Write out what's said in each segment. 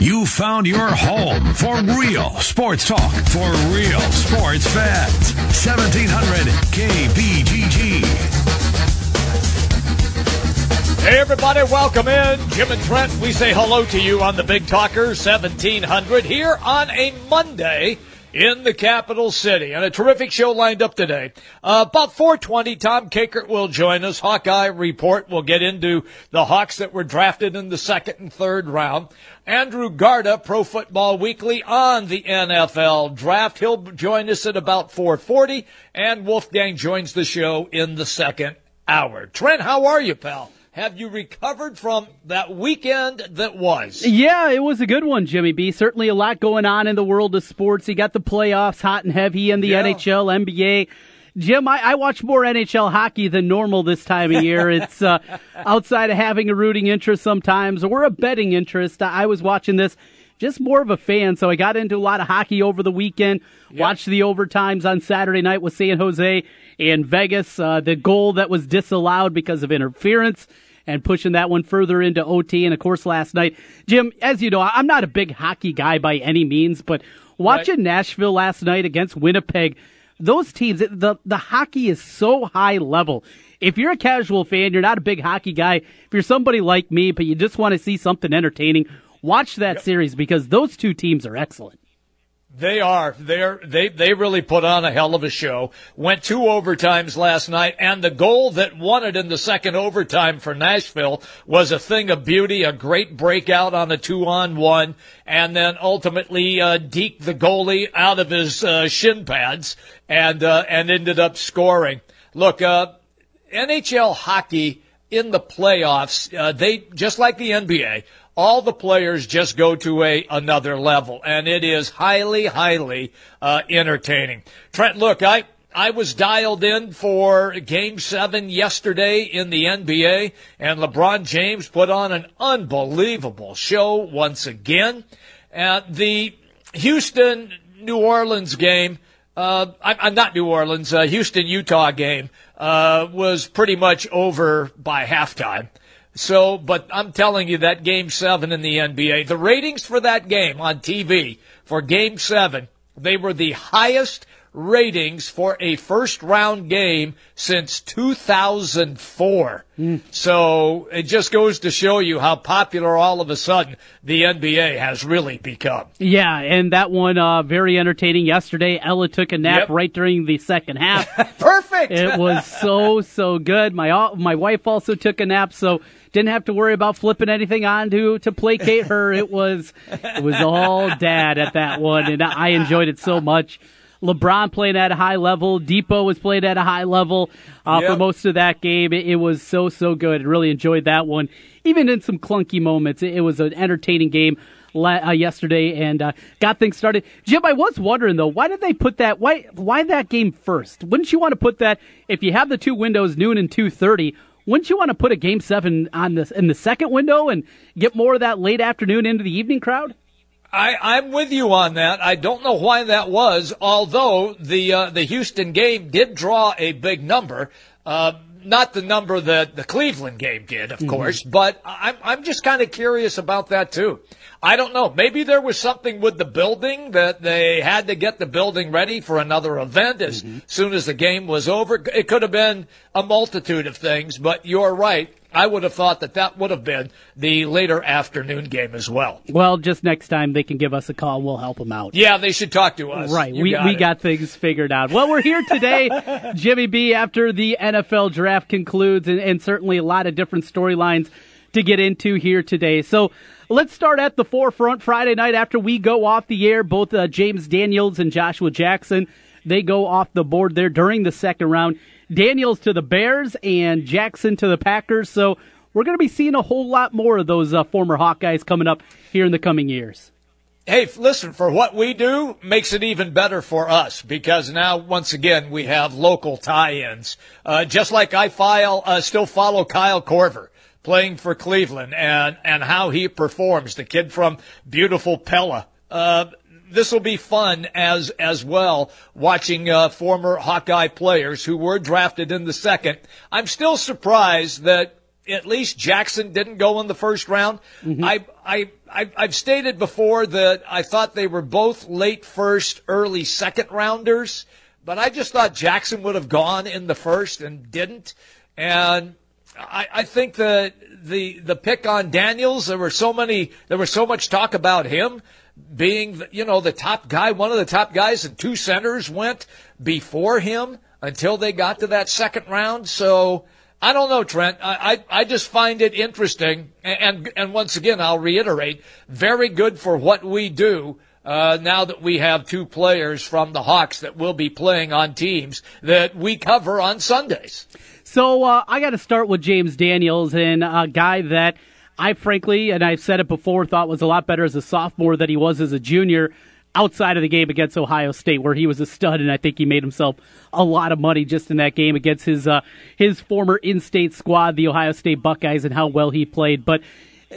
You found your home for real sports talk for real sports fans. 1700 KBGG. Hey, everybody, welcome in. Jim and Trent, we say hello to you on the Big Talker 1700 here on a Monday in the capital city. And a terrific show lined up today. Uh, about 420, Tom Kakert will join us. Hawkeye Report. We'll get into the Hawks that were drafted in the second and third round. Andrew Garda, Pro Football Weekly on the NFL draft. He'll join us at about 440 and Wolfgang joins the show in the second hour. Trent, how are you, pal? Have you recovered from that weekend that was? Yeah, it was a good one, Jimmy B. Certainly a lot going on in the world of sports. You got the playoffs hot and heavy in the yeah. NHL, NBA. Jim, I, I, watch more NHL hockey than normal this time of year. It's uh, outside of having a rooting interest sometimes or a betting interest. I was watching this just more of a fan, so I got into a lot of hockey over the weekend. Yep. Watched the overtimes on Saturday night with San Jose in Vegas. Uh, the goal that was disallowed because of interference and pushing that one further into OT. And of course, last night, Jim, as you know, I'm not a big hockey guy by any means, but watching right. Nashville last night against Winnipeg, those teams, the, the hockey is so high level. If you're a casual fan, you're not a big hockey guy. If you're somebody like me, but you just want to see something entertaining, watch that yep. series because those two teams are excellent. They are. They're, they they really put on a hell of a show. Went two overtimes last night, and the goal that won it in the second overtime for Nashville was a thing of beauty, a great breakout on a two on one, and then ultimately uh, deked the goalie out of his uh, shin pads and uh, and ended up scoring. Look, uh, NHL hockey in the playoffs, uh, they just like the NBA all the players just go to a another level, and it is highly, highly uh, entertaining. Trent, look, I I was dialed in for Game Seven yesterday in the NBA, and LeBron James put on an unbelievable show once again. Uh, the Houston New Orleans game. Uh, I'm not New Orleans, uh, Houston, Utah game, uh, was pretty much over by halftime. So, but I'm telling you that game seven in the NBA, the ratings for that game on TV for game seven, they were the highest ratings for a first round game since 2004. Mm. So it just goes to show you how popular all of a sudden the NBA has really become. Yeah, and that one uh, very entertaining yesterday. Ella took a nap yep. right during the second half. Perfect. it was so so good. My my wife also took a nap, so didn't have to worry about flipping anything on to to placate her. It was it was all dad at that one, and I enjoyed it so much. LeBron playing at a high level. Depot was playing at a high level uh, yep. for most of that game. It, it, was so, so good. Really enjoyed that one. Even in some clunky moments, it, it was an entertaining game uh, yesterday and uh, got things started. Jim, I was wondering though, why did they put that? Why why that game first? Wouldn't you want to put that if you have the two windows, noon and two thirty? Wouldn't you want to put a game seven on this in the second window and get more of that late afternoon into the evening crowd? I, I'm with you on that. I don't know why that was, although the uh, the Houston game did draw a big number. Uh, not the number that the Cleveland game did, of mm-hmm. course, but I'm I'm just kind of curious about that too. I don't know. Maybe there was something with the building that they had to get the building ready for another event as mm-hmm. soon as the game was over. It could have been a multitude of things, but you're right. I would have thought that that would have been the later afternoon game as well. Well, just next time they can give us a call. We'll help them out. Yeah, they should talk to us. Right. You we, got we got things figured out. Well, we're here today, Jimmy B, after the NFL draft concludes, and, and certainly a lot of different storylines to get into here today. So let's start at the forefront. Friday night after we go off the air, both uh, James Daniels and Joshua Jackson, they go off the board there during the second round. Daniels to the Bears and Jackson to the Packers. So we're going to be seeing a whole lot more of those uh, former Hawkeyes coming up here in the coming years. Hey, listen, for what we do makes it even better for us because now, once again, we have local tie-ins. Uh, just like I file, uh, still follow Kyle Korver playing for Cleveland and, and how he performs, the kid from beautiful Pella. Uh, this will be fun as as well watching uh, former Hawkeye players who were drafted in the second. I'm still surprised that at least Jackson didn't go in the first round. Mm-hmm. I, I, I, I've stated before that I thought they were both late first, early second rounders, but I just thought Jackson would have gone in the first and didn't. And I, I think that the the pick on Daniels, there were so many, there was so much talk about him being, you know, the top guy, one of the top guys, and two centers went before him until they got to that second round. So I don't know, Trent. I, I, I just find it interesting. And, and, once again, I'll reiterate, very good for what we do. Uh, now that we have two players from the Hawks that will be playing on teams that we cover on Sundays. So uh, I got to start with James Daniels and a guy that I frankly, and I've said it before, thought was a lot better as a sophomore than he was as a junior outside of the game against Ohio State, where he was a stud, and I think he made himself a lot of money just in that game against his uh, his former in-state squad, the Ohio State Buckeyes, and how well he played. But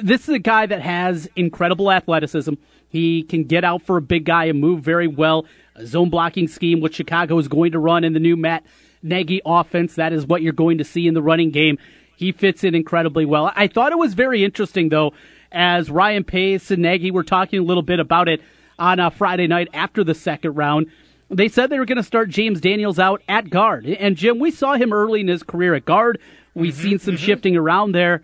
this is a guy that has incredible athleticism. He can get out for a big guy and move very well. A zone blocking scheme, which Chicago is going to run in the new Matt Nagy offense. That is what you're going to see in the running game. He fits in incredibly well. I thought it was very interesting, though, as Ryan Pace and Nagy were talking a little bit about it on a Friday night after the second round. They said they were going to start James Daniels out at guard. And Jim, we saw him early in his career at guard. We've mm-hmm, seen some mm-hmm. shifting around there.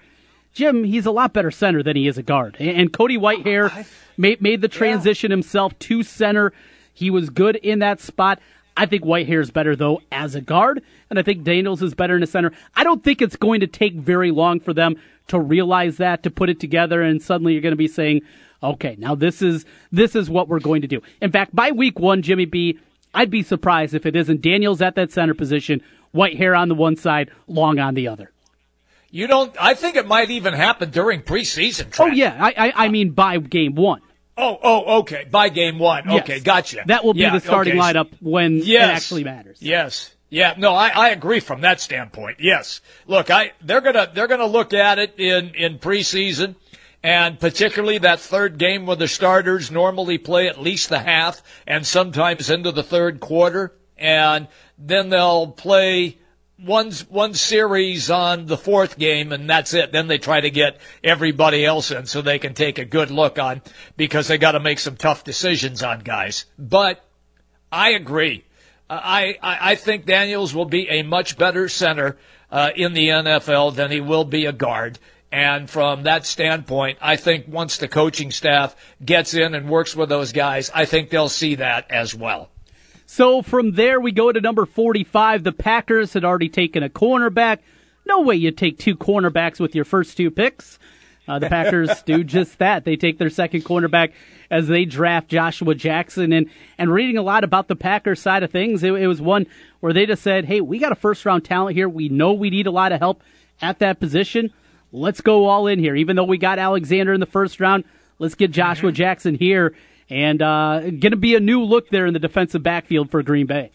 Jim, he's a lot better center than he is a guard. And Cody Whitehair made, made the transition yeah. himself to center. He was good in that spot. I think Whitehair is better though as a guard, and I think Daniels is better in the center. I don't think it's going to take very long for them to realize that, to put it together, and suddenly you're going to be saying, okay, now this is this is what we're going to do. In fact, by week one, Jimmy B, I'd be surprised if it isn't Daniels at that center position, Whitehair on the one side, Long on the other. You don't. I think it might even happen during preseason. Oh yeah, I, I, I mean by game one. Oh, oh, okay. By game one. Yes. Okay, gotcha. That will be yeah, the starting okay. lineup when yes. it actually matters. Yes. Yeah, no, I, I agree from that standpoint. Yes. Look, I they're gonna they're gonna look at it in in preseason, and particularly that third game where the starters normally play at least the half and sometimes into the third quarter, and then they'll play one one series on the fourth game and that's it. Then they try to get everybody else in so they can take a good look on because they got to make some tough decisions on guys. But I agree. I, I, I think Daniels will be a much better center uh, in the NFL than he will be a guard. And from that standpoint, I think once the coaching staff gets in and works with those guys, I think they'll see that as well. So from there, we go to number 45. The Packers had already taken a cornerback. No way you take two cornerbacks with your first two picks. Uh, the Packers do just that. They take their second cornerback as they draft Joshua Jackson. And, and reading a lot about the Packers side of things, it, it was one where they just said, hey, we got a first round talent here. We know we need a lot of help at that position. Let's go all in here. Even though we got Alexander in the first round, let's get Joshua mm-hmm. Jackson here and uh, going to be a new look there in the defensive backfield for Green Bay.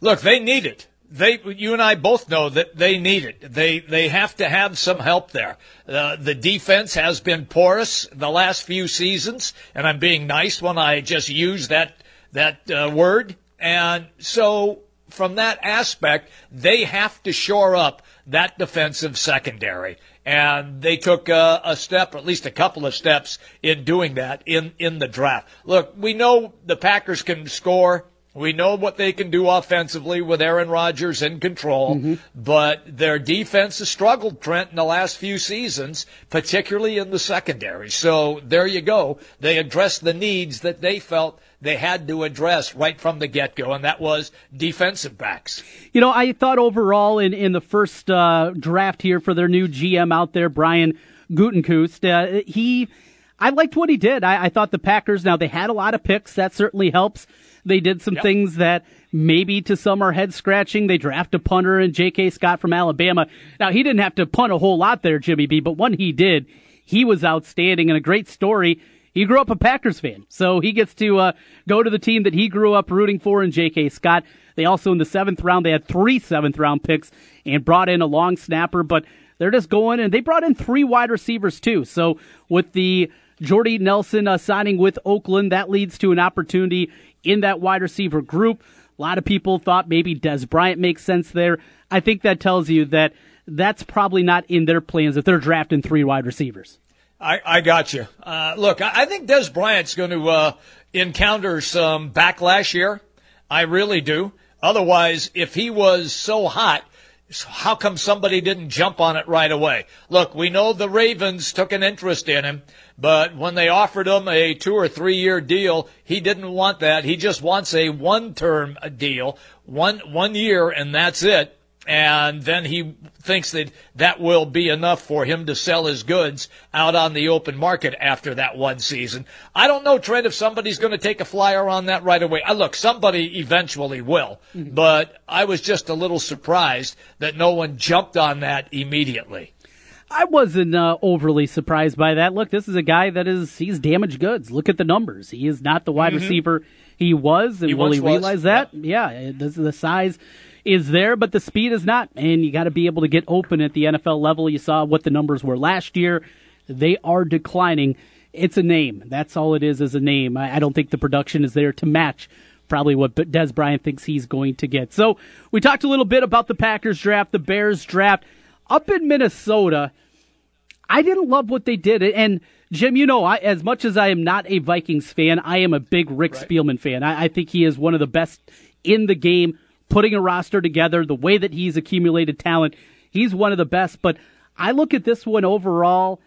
Look, they need it. They, you and I both know that they need it. They, they have to have some help there. Uh, the defense has been porous the last few seasons, and I'm being nice when I just use that that uh, word. And so, from that aspect, they have to shore up that defensive secondary and they took a, a, step, or at least a couple of steps, in doing that in in the draft. Look, we know the Packers can score. We know what they can do offensively with Aaron Rodgers in control, mm-hmm. but their defense has struggled, Trent, in the last few seasons, particularly in the secondary. So there you go. They addressed the needs that they felt they had to address right from the get go, and that was defensive backs. You know, I thought overall in, in the first uh, draft here for their new GM out there, Brian Gutekunst, uh, he, I liked what he did. I, I, thought the Packers, now they had a lot of picks, that certainly helps. They did some yep. things that maybe to some are head scratching. They draft a punter and J.K. Scott from Alabama. Now, he didn't have to punt a whole lot there, Jimmy B, but when he did, he was outstanding and a great story he grew up a Packers fan, so he gets to uh, go to the team that he grew up rooting for in J.K. Scott. They also in the seventh round they had three seventh round picks and brought in a long snapper, but they're just going and they brought in three wide receivers too. So with the Jordy Nelson uh, signing with Oakland, that leads to an opportunity in that wide receiver group. A lot of people thought maybe Dez Bryant makes sense there. I think that tells you that that's probably not in their plans if they're drafting three wide receivers. I, I got you. Uh, look, I, think Dez Bryant's going to uh, encounter some backlash here. I really do. Otherwise, if he was so hot, how come somebody didn't jump on it right away? Look, we know the Ravens took an interest in him, but when they offered him a two or three year deal, he didn't want that. He just wants a one term deal, one, one year, and that's it and then he thinks that that will be enough for him to sell his goods out on the open market after that one season. I don't know, Trent, if somebody's going to take a flyer on that right away. I look, somebody eventually will, mm-hmm. but I was just a little surprised that no one jumped on that immediately. I wasn't uh, overly surprised by that. Look, this is a guy that is he's damaged goods. Look at the numbers. He is not the wide mm-hmm. receiver he was, and he will he realize was. that? Yeah, yeah this is the size is there, but the speed is not. And you got to be able to get open at the NFL level. You saw what the numbers were last year. They are declining. It's a name. That's all it is, is a name. I, I don't think the production is there to match probably what Dez Bryant thinks he's going to get. So we talked a little bit about the Packers draft, the Bears draft. Up in Minnesota, I didn't love what they did. And Jim, you know, I, as much as I am not a Vikings fan, I am a big Rick right. Spielman fan. I, I think he is one of the best in the game putting a roster together, the way that he's accumulated talent, he's one of the best. But I look at this one overall.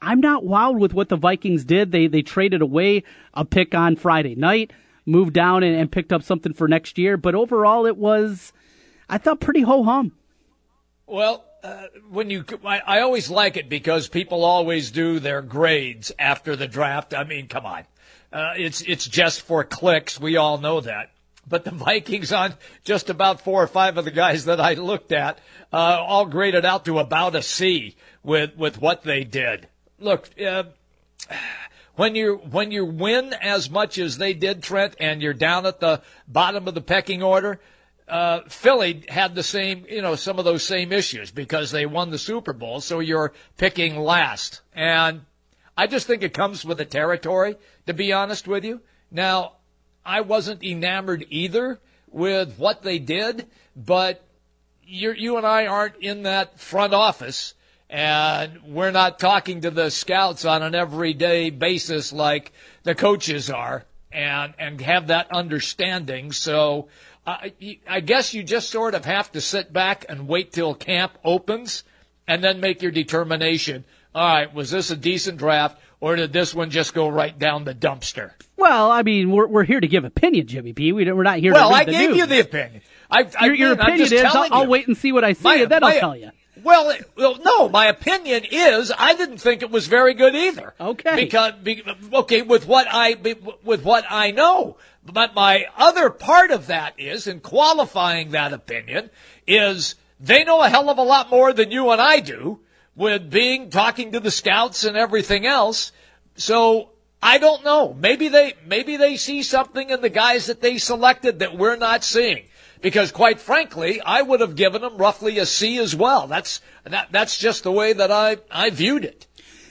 I'm not wild with what the Vikings did. They they traded away a pick on Friday night, moved down and, and picked up something for next year. But overall, it was, I thought, pretty ho hum. Well, uh, when you, I, I, always like it because people always do their grades after the draft. I mean, come on, uh, it's it's just for clicks. We all know that but the Vikings on just about four or five of the guys that I looked at, uh, all graded out to about a C with, with what they did. Look, uh, when you when you win as much as they did, Trent, and you're down at the bottom of the pecking order, uh, Philly had the same, you know, some of those same issues because they won the Super Bowl, so you're picking last. And I just think it comes with the territory, to be honest with you. Now, I wasn't enamored either with what they did, but you and I aren't in that front office, and we're not talking to the scouts on an everyday basis like the coaches are, and and have that understanding. So. I, I guess you just sort of have to sit back and wait till camp opens and then make your determination. All right, was this a decent draft? Or did this one just go right down the dumpster? Well, I mean, we're we're here to give opinion, Jimmy B. We are not here. Well, to I gave news. you the opinion. I, I your, your opinion is I'll, I'll, wait and see what I see, my, and then my, I'll tell you. Well, well, no. My opinion is I didn't think it was very good either. Okay. Because, okay, with what I with what I know, but my other part of that is, in qualifying that opinion, is they know a hell of a lot more than you and I do with being talking to the scouts and everything else. So I don't know. Maybe they maybe they see something in the guys that they selected that we're not seeing. Because quite frankly, I would have given them roughly a C as well. That's that, that's just the way that I I viewed it.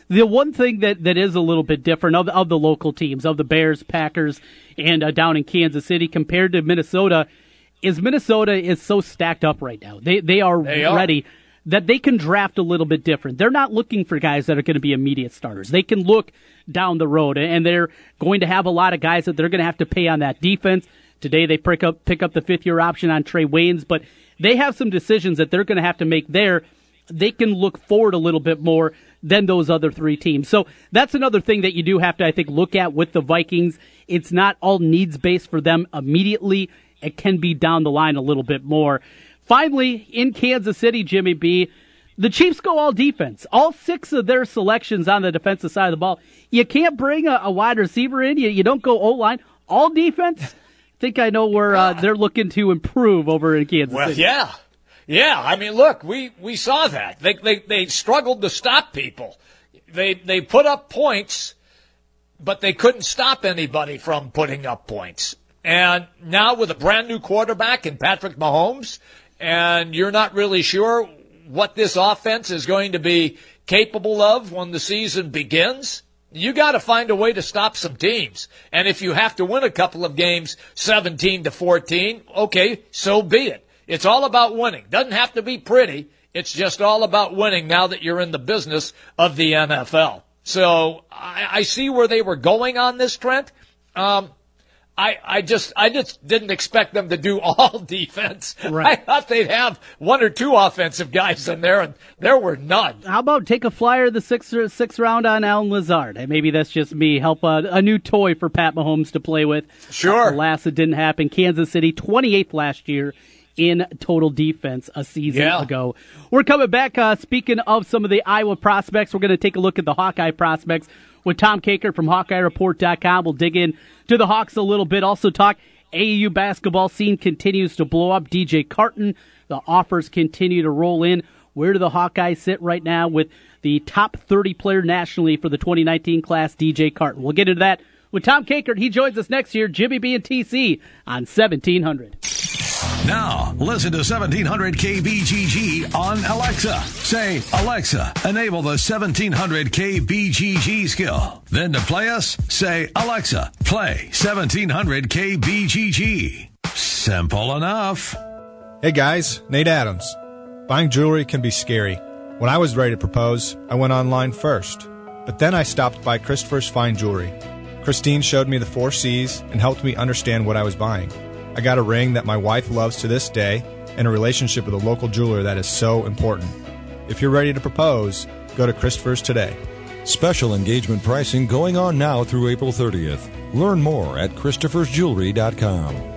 The one thing that, that is a little bit different of, of the local teams, of the Bears, Packers, and uh, down in Kansas City compared to Minnesota, is Minnesota is so stacked up right now. They they are they ready. Are that they can draft a little bit different. They're not looking for guys that are going to be immediate starters. They can look down the road, and they're going to have a lot of guys that they're going to have to pay on that defense. Today they pick up pick up the fifth year option on Trae Waynes, but they have some decisions that they're going to have to make there. They can look forward a little bit more than those other three teams. So that's another thing that you do have to, I think, look at with the Vikings. It's not all needs based for them immediately. It can be down the line a little bit more. Finally, in Kansas City, Jimmy B, the Chiefs go all defense. All six of their selections on the defensive side of the ball. You can't bring a, a wide receiver in. You, you don't go O line. All defense. I think I know where uh, they're looking to improve over in Kansas well, City. yeah. Yeah, I mean, look, we, we saw that. They, they, they struggled to stop people. They, they put up points, but they couldn't stop anybody from putting up points. And now with a brand new quarterback in Patrick Mahomes, and you're not really sure what this offense is going to be capable of when the season begins, you got to find a way to stop some teams. And if you have to win a couple of games 17 to 14, okay, so be it. It's all about winning. Doesn't have to be pretty. It's just all about winning now that you're in the business of the NFL. So I, I see where they were going on this, Trent. Um, I, I just I just didn't expect them to do all defense. Right. I thought they'd have one or two offensive guys in there, and there were none. How about take a flyer the sixth sixth round on Allen Lazard? And Maybe that's just me. Help a, a new toy for Pat Mahomes to play with. Sure. Alas, it didn't happen. Kansas City, 28th last year in total defense a season Yeah. ago. We're coming back. Uh, speaking of some of the Iowa prospects, we're going to take a look at the Hawkeye prospects with Tom Kakert from HawkeyeReport.com. We'll dig in to the Hawks a little bit. Also talk AAU basketball scene continues to blow up. DJ Carton, the offers continue to roll in. Where do the Hawkeyes sit right now with the top 30 player nationally for the 2019 class, DJ Carton? We'll get into that with Tom Kakert. He joins us next year, Jimmy B and TC on 1700. Now, listen to 1700 KBGG on Alexa. Say, Alexa, enable the 1700 KBGG skill. Then to play us, say, Alexa, play 1700 KBGG. Simple enough. Hey guys, Nate Adams. Buying jewelry can be scary. When I was ready to propose, I went online first. But then I stopped by Christopher's Fine Jewelry. Christine showed me the four C's and helped me understand what I was buying. I got a ring that my wife loves to this day and a relationship with a local jeweler that is so important. If you're ready to propose, go to Christopher's today. Special engagement pricing going on now through April 30th. Learn more at Christopher'sJewelry.com.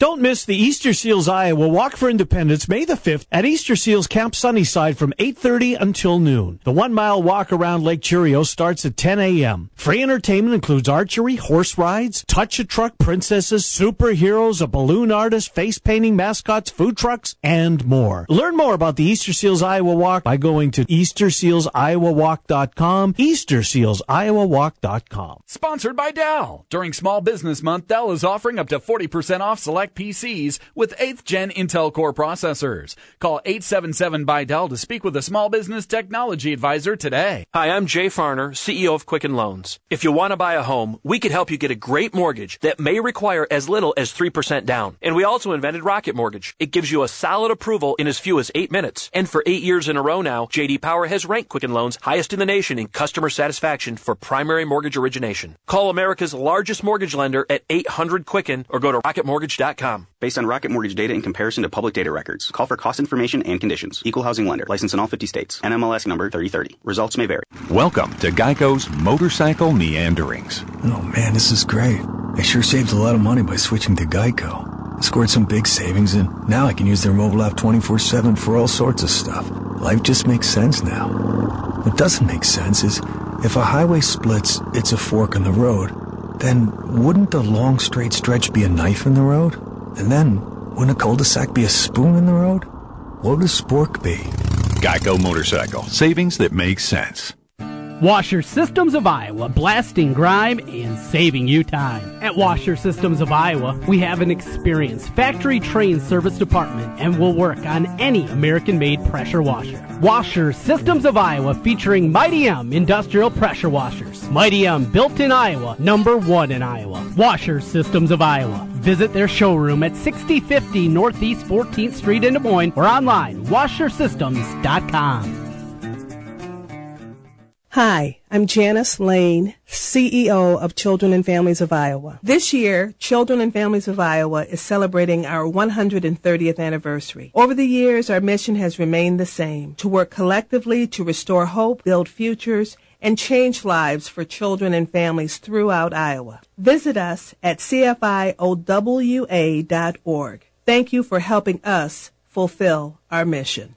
Don't miss the Easter Seals Iowa Walk for Independence May the 5th at Easter Seals Camp Sunnyside from 8.30 until noon. The one mile walk around Lake Cheerio starts at 10 a.m. Free entertainment includes archery, horse rides, touch a truck princesses, superheroes, a balloon artist, face painting, mascots, food trucks, and more. Learn more about the Easter Seals Iowa Walk by going to EasterSealsIowaWalk.com, EasterSealsIowaWalk.com. Sponsored by Dell. During Small Business Month, Dell is offering up to 40% off select PCs with 8th gen Intel Core processors. Call 877 by Dell to speak with a small business technology advisor today. Hi, I'm Jay Farner, CEO of Quicken Loans. If you want to buy a home, we could help you get a great mortgage that may require as little as 3% down. And we also invented Rocket Mortgage. It gives you a solid approval in as few as 8 minutes. And for 8 years in a row now, JD Power has ranked Quicken Loans highest in the nation in customer satisfaction for primary mortgage origination. Call America's largest mortgage lender at 800 Quicken or go to rocketmortgage.com. Based on Rocket Mortgage data in comparison to public data records. Call for cost information and conditions. Equal housing lender. License in all 50 states. NMLS number 3030. Results may vary. Welcome to Geico's Motorcycle Meanderings. Oh man, this is great. I sure saved a lot of money by switching to Geico. I scored some big savings and now I can use their mobile app 24-7 for all sorts of stuff. Life just makes sense now. What doesn't make sense is if a highway splits, it's a fork in the road. Then wouldn't the long straight stretch be a knife in the road? And then wouldn't a cul-de-sac be a spoon in the road? What would a spork be? Geico Motorcycle. Savings that make sense. Washer Systems of Iowa, blasting grime and saving you time. At Washer Systems of Iowa, we have an experienced factory trained service department and will work on any American made pressure washer. Washer Systems of Iowa featuring Mighty M industrial pressure washers. Mighty M built in Iowa, number one in Iowa. Washer Systems of Iowa. Visit their showroom at 6050 Northeast 14th Street in Des Moines or online, washersystems.com. Hi, I'm Janice Lane, CEO of Children and Families of Iowa. This year, Children and Families of Iowa is celebrating our 130th anniversary. Over the years, our mission has remained the same, to work collectively to restore hope, build futures, and change lives for children and families throughout Iowa. Visit us at cfiowa.org. Thank you for helping us fulfill our mission.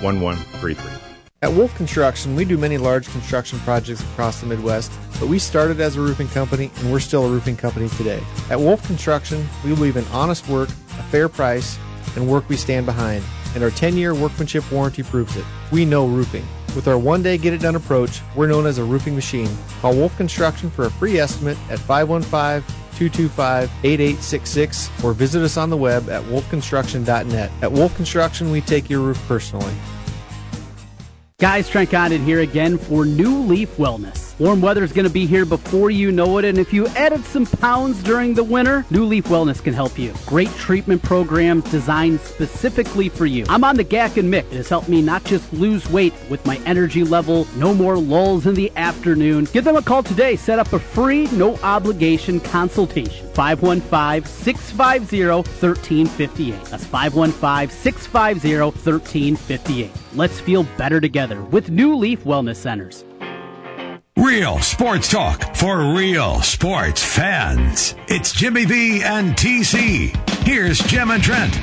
1133. At Wolf Construction, we do many large construction projects across the Midwest, but we started as a roofing company and we're still a roofing company today. At Wolf Construction, we believe in honest work, a fair price, and work we stand behind. and our 10 year workmanship warranty proves it. We know roofing. With our one day get it done approach, we're known as a roofing machine. Call Wolf Construction for a free estimate at 515 225 8866 or visit us on the web at wolfconstruction.net. At Wolf Construction, we take your roof personally. Guys, Trent Condon here again for New Leaf Wellness. Warm weather is going to be here before you know it, and if you added some pounds during the winter, New Leaf Wellness can help you. Great treatment programs designed specifically for you. I'm on the GAC and Mick. It has helped me not just lose weight with my energy level, no more lulls in the afternoon. Give them a call today. Set up a free, no obligation consultation. 515 650 1358. That's 515 650 1358. Let's feel better together with New Leaf Wellness Centers. Real sports talk for real sports fans. It's Jimmy B and TC. Here's Jim and Trent.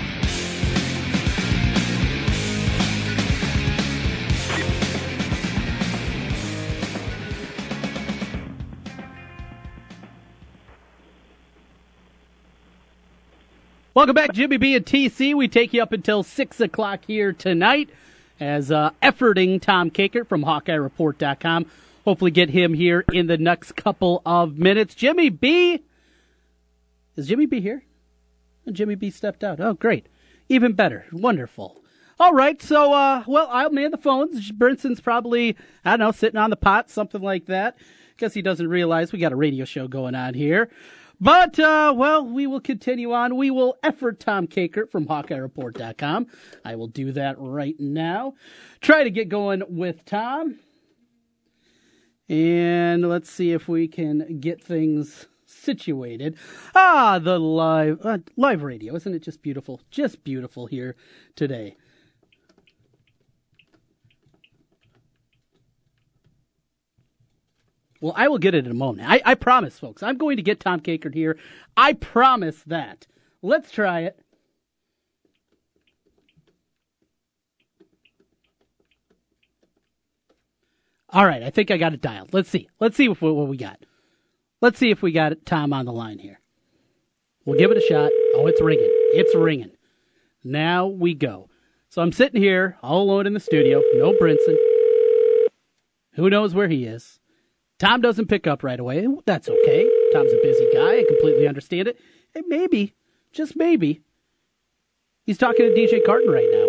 Welcome back, Jimmy B and TC. We take you up until 6 o'clock here tonight as uh, efforting Tom Kakert from HawkeyeReport.com. Hopefully get him here in the next couple of minutes. Jimmy B. Is Jimmy B here? Jimmy B stepped out. Oh, great. Even better. Wonderful. All right, so, uh, well, I'll man the phones. Brinson's probably, I don't know, sitting on the pot, something like that. Guess he doesn't realize we got a radio show going on here. But, uh, well, we will continue on. We will effort Tom Kakert from HawkeyeReport.com. I will do that right now. Try to get going with Tom. And let's see if we can get things situated. Ah, the live, uh, live radio. Isn't it just beautiful? Just beautiful here today. Well, I will get it in a moment. I, I promise, folks. I'm going to get Tom Kakert here. I promise that. Let's try it. All right, I think I got it dialed. Let's see. Let's see what, what we got. Let's see if we got Tom on the line here. We'll give it a shot. Oh, it's ringing. It's ringing. Now we go. So I'm sitting here all alone in the studio. No Brinson. Who knows where he is? Tom doesn't pick up right away. That's okay. Tom's a busy guy. I completely understand it. And maybe, just maybe, he's talking to DJ Carton right now.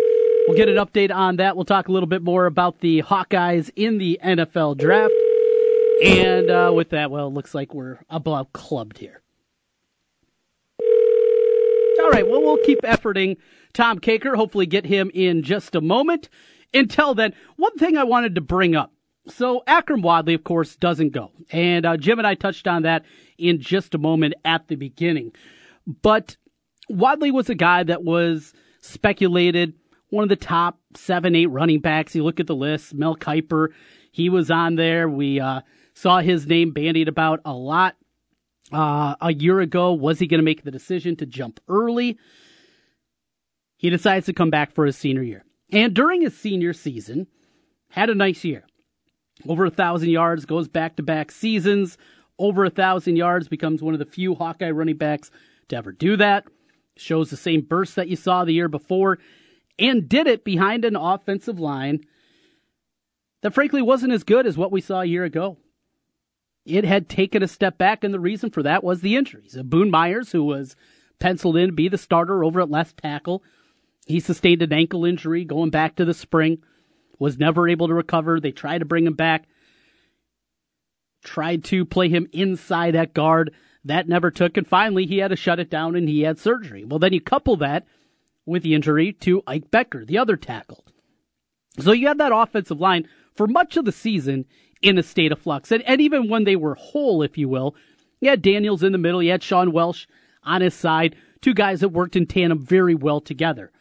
We'll get an update on that. We'll talk a little bit more about the Hawkeyes in the NFL draft. And uh, with that, well, it looks like we're about clubbed here. All right, well, we'll keep efforting Tom Kakert. Hopefully, get him in just a moment. Until then, one thing I wanted to bring up so Akrum Wadley, of course, doesn't go. And uh, Jim and I touched on that in just a moment at the beginning. But Wadley was a guy that was speculated one of the top seven, eight running backs. You look at the list, Mel Kiper, he was on there. We uh, saw his name bandied about a lot uh, a year ago. Was he going to make the decision to jump early? He decides to come back for his senior year. And during his senior season, had a nice year over a thousand yards, goes back to back seasons, over a thousand yards, becomes one of the few Hawkeye running backs to ever do that. Shows the same burst that you saw the year before, and did it behind an offensive line that frankly wasn't as good as what we saw a year ago. It had taken a step back, and the reason for that was the injuries. Uh, Boone Myers, who was penciled in to be the starter over at left tackle, he sustained an ankle injury going back to the spring was never able to recover. They tried to bring him back, tried to play him inside at guard. That never took, and finally he had to shut it down and he had surgery. Well, then you couple that with the injury to Ike Boettger, the other tackle. So you had that offensive line for much of the season in a state of flux. And, and even when they were whole, if you will, you had Daniels in the middle, you had Sean Welsh on his side, two guys that worked in tandem very well together.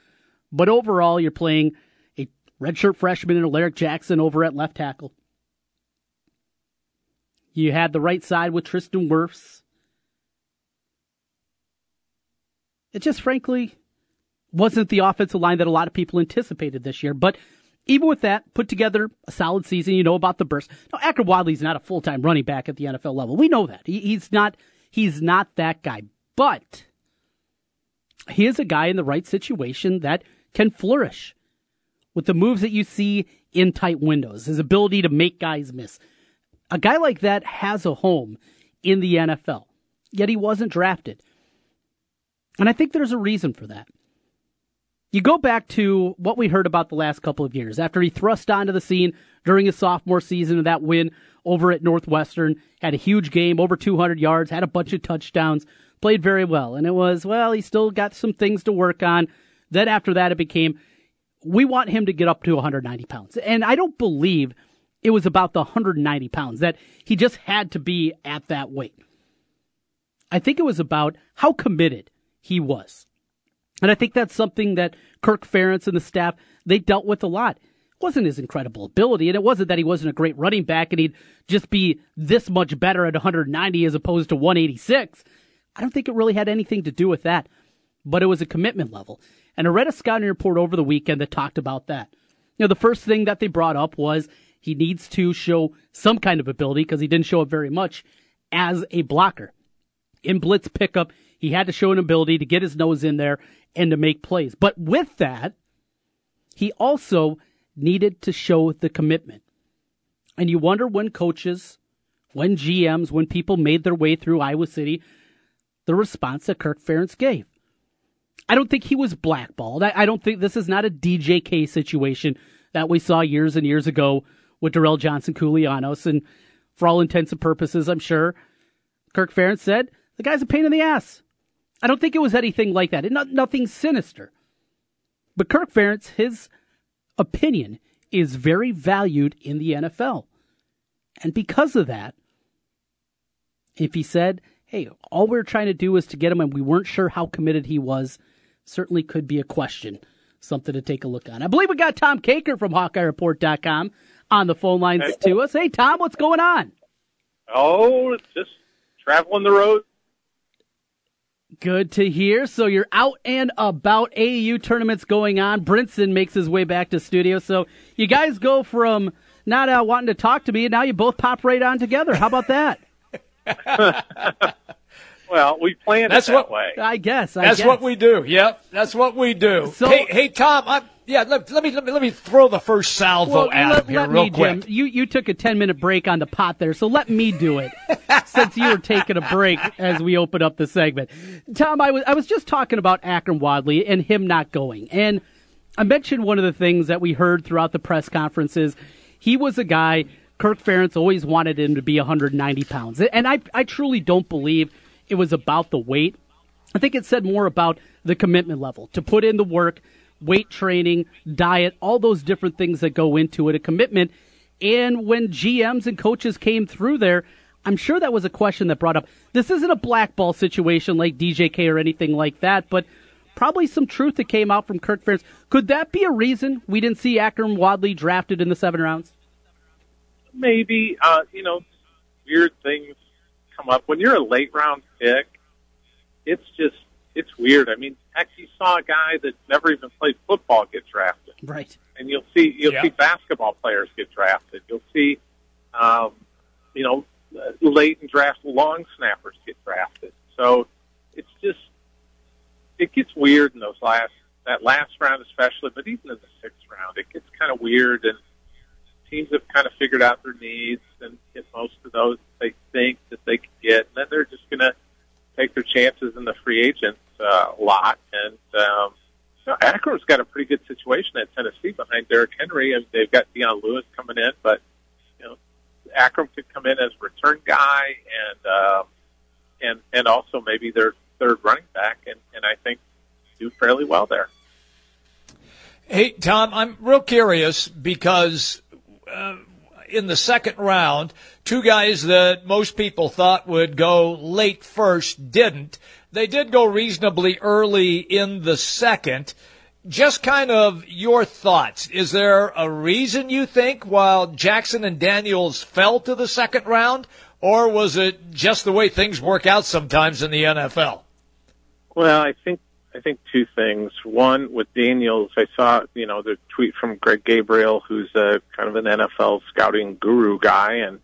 But overall, you're playing a redshirt freshman and Alaric Jackson over at left tackle. You had the right side with Tristan Wirfs. It just frankly wasn't the offensive line that a lot of people anticipated this year. But even with that, put together a solid season. You know about the burst. Now, Akrum Wadley's not a full time running back at the NFL level. We know that. He, he's not. He's not that guy. But he is a guy in the right situation that can flourish with the moves that you see in tight windows, his ability to make guys miss. A guy like that has a home in the NFL, yet he wasn't drafted. And I think there's a reason for that. You go back to what we heard about the last couple of years after he thrust onto the scene during his sophomore season of that win over at Northwestern, had a huge game, over 200 yards, had a bunch of touchdowns, played very well. And it was, well, he still got some things to work on. Then after that, it became, we want him to get up to 190 pounds. And I don't believe it was about the 190 pounds, that he just had to be at that weight. I think it was about how committed he was. And I think that's something that Kirk Ferentz and the staff, they dealt with a lot. It wasn't his incredible ability, and it wasn't that he wasn't a great running back and he'd just be this much better at 190 as opposed to 186. I don't think it really had anything to do with that, but it was a commitment level. And I read a scouting report over the weekend that talked about that. You know, the first thing that they brought up was he needs to show some kind of ability because he didn't show it very much as a blocker. In blitz pickup, he had to show an ability to get his nose in there and to make plays. But with that, he also needed to show the commitment. And you wonder when coaches, when GMs, when people made their way through Iowa City, the response that Kirk Ferentz gave. I don't think he was blackballed. I, don't think this is not a DJK situation that we saw years and years ago with Derrell Johnson Koulianos. And for all intents and purposes, I'm sure Kirk Ferentz said the guy's a pain in the ass. I don't think it was anything like that. It, not, nothing sinister. But Kirk Ferentz, his opinion is very valued in the NFL. And because of that, if he said, hey, all we are trying to do is to get him and we weren't sure how committed he was, certainly could be a question. Something to take a look on. I believe we got Tom Kakert from HawkeyeReport.com on the phone lines hey. to us. Hey, Tom, what's going on? Oh, it's just traveling the road, Good to hear. So you're out and about. AAU tournaments going on. Brinson makes his way back to studio. So you guys go from not uh, wanting to talk to me, and now you both pop right on together. How about that? well, we planned that's it that what, way. I guess. I that's guess. what we do. Yep, that's what we do. So, hey, hey, Tom, I'm yeah, let, let, me let me let me throw the first salvo well, at let, him here let real me, quick. Jim, you you took a ten minute break on the pot there, so let me do it since you were taking a break as we open up the segment. Tom, I was I was just talking about Akrum Wadley and him not going, and I mentioned one of the things that we heard throughout the press conferences. He was a guy. Kirk Ferentz always wanted him to be 190 pounds, and I I truly don't believe it was about the weight. I think it said more about the commitment level to put in the work weight training, diet, all those different things that go into it, a commitment. And when GMs and coaches came through there, I'm sure that was a question that brought up. This isn't a blackball situation like DJK or anything like that, but probably some truth that came out from Kirk Ferentz. Could that be a reason we didn't see Akrum Wadley drafted in the seven rounds? Maybe. Uh, you know, weird things come up. When you're a late round pick, it's just it's weird. I mean, heck, you saw a guy that never even played football get drafted, right? And you'll see you'll yeah. see basketball players get drafted. You'll see, um, you know, late in draft long snappers get drafted. So it's just it gets weird in those last that last round, especially, but even in the sixth round, it gets kind of weird and. Teams have kind of figured out their needs and get most of those they think that they can get, and then they're just going to take their chances in the free agents uh, lot. And um, know, Akrum's got a pretty good situation at Tennessee behind Derrick Henry, and they've got Dion Lewis coming in. But you know, Akrum could come in as return guy, and um, and and also maybe their third running back, and and I think do fairly well there. Hey Tom, I'm real curious because. Uh, in the second round. Two guys that most people thought would go late first didn't. They did go reasonably early in the second. Just kind of your thoughts. Is there a reason you think while Jackson and Daniels fell to the second round, or was it just the way things work out sometimes in the NFL? Well, I think I think two things. One, with Daniels, I saw, you know, the tweet from Greg Gabriel, who's a kind of an NFL scouting guru guy, and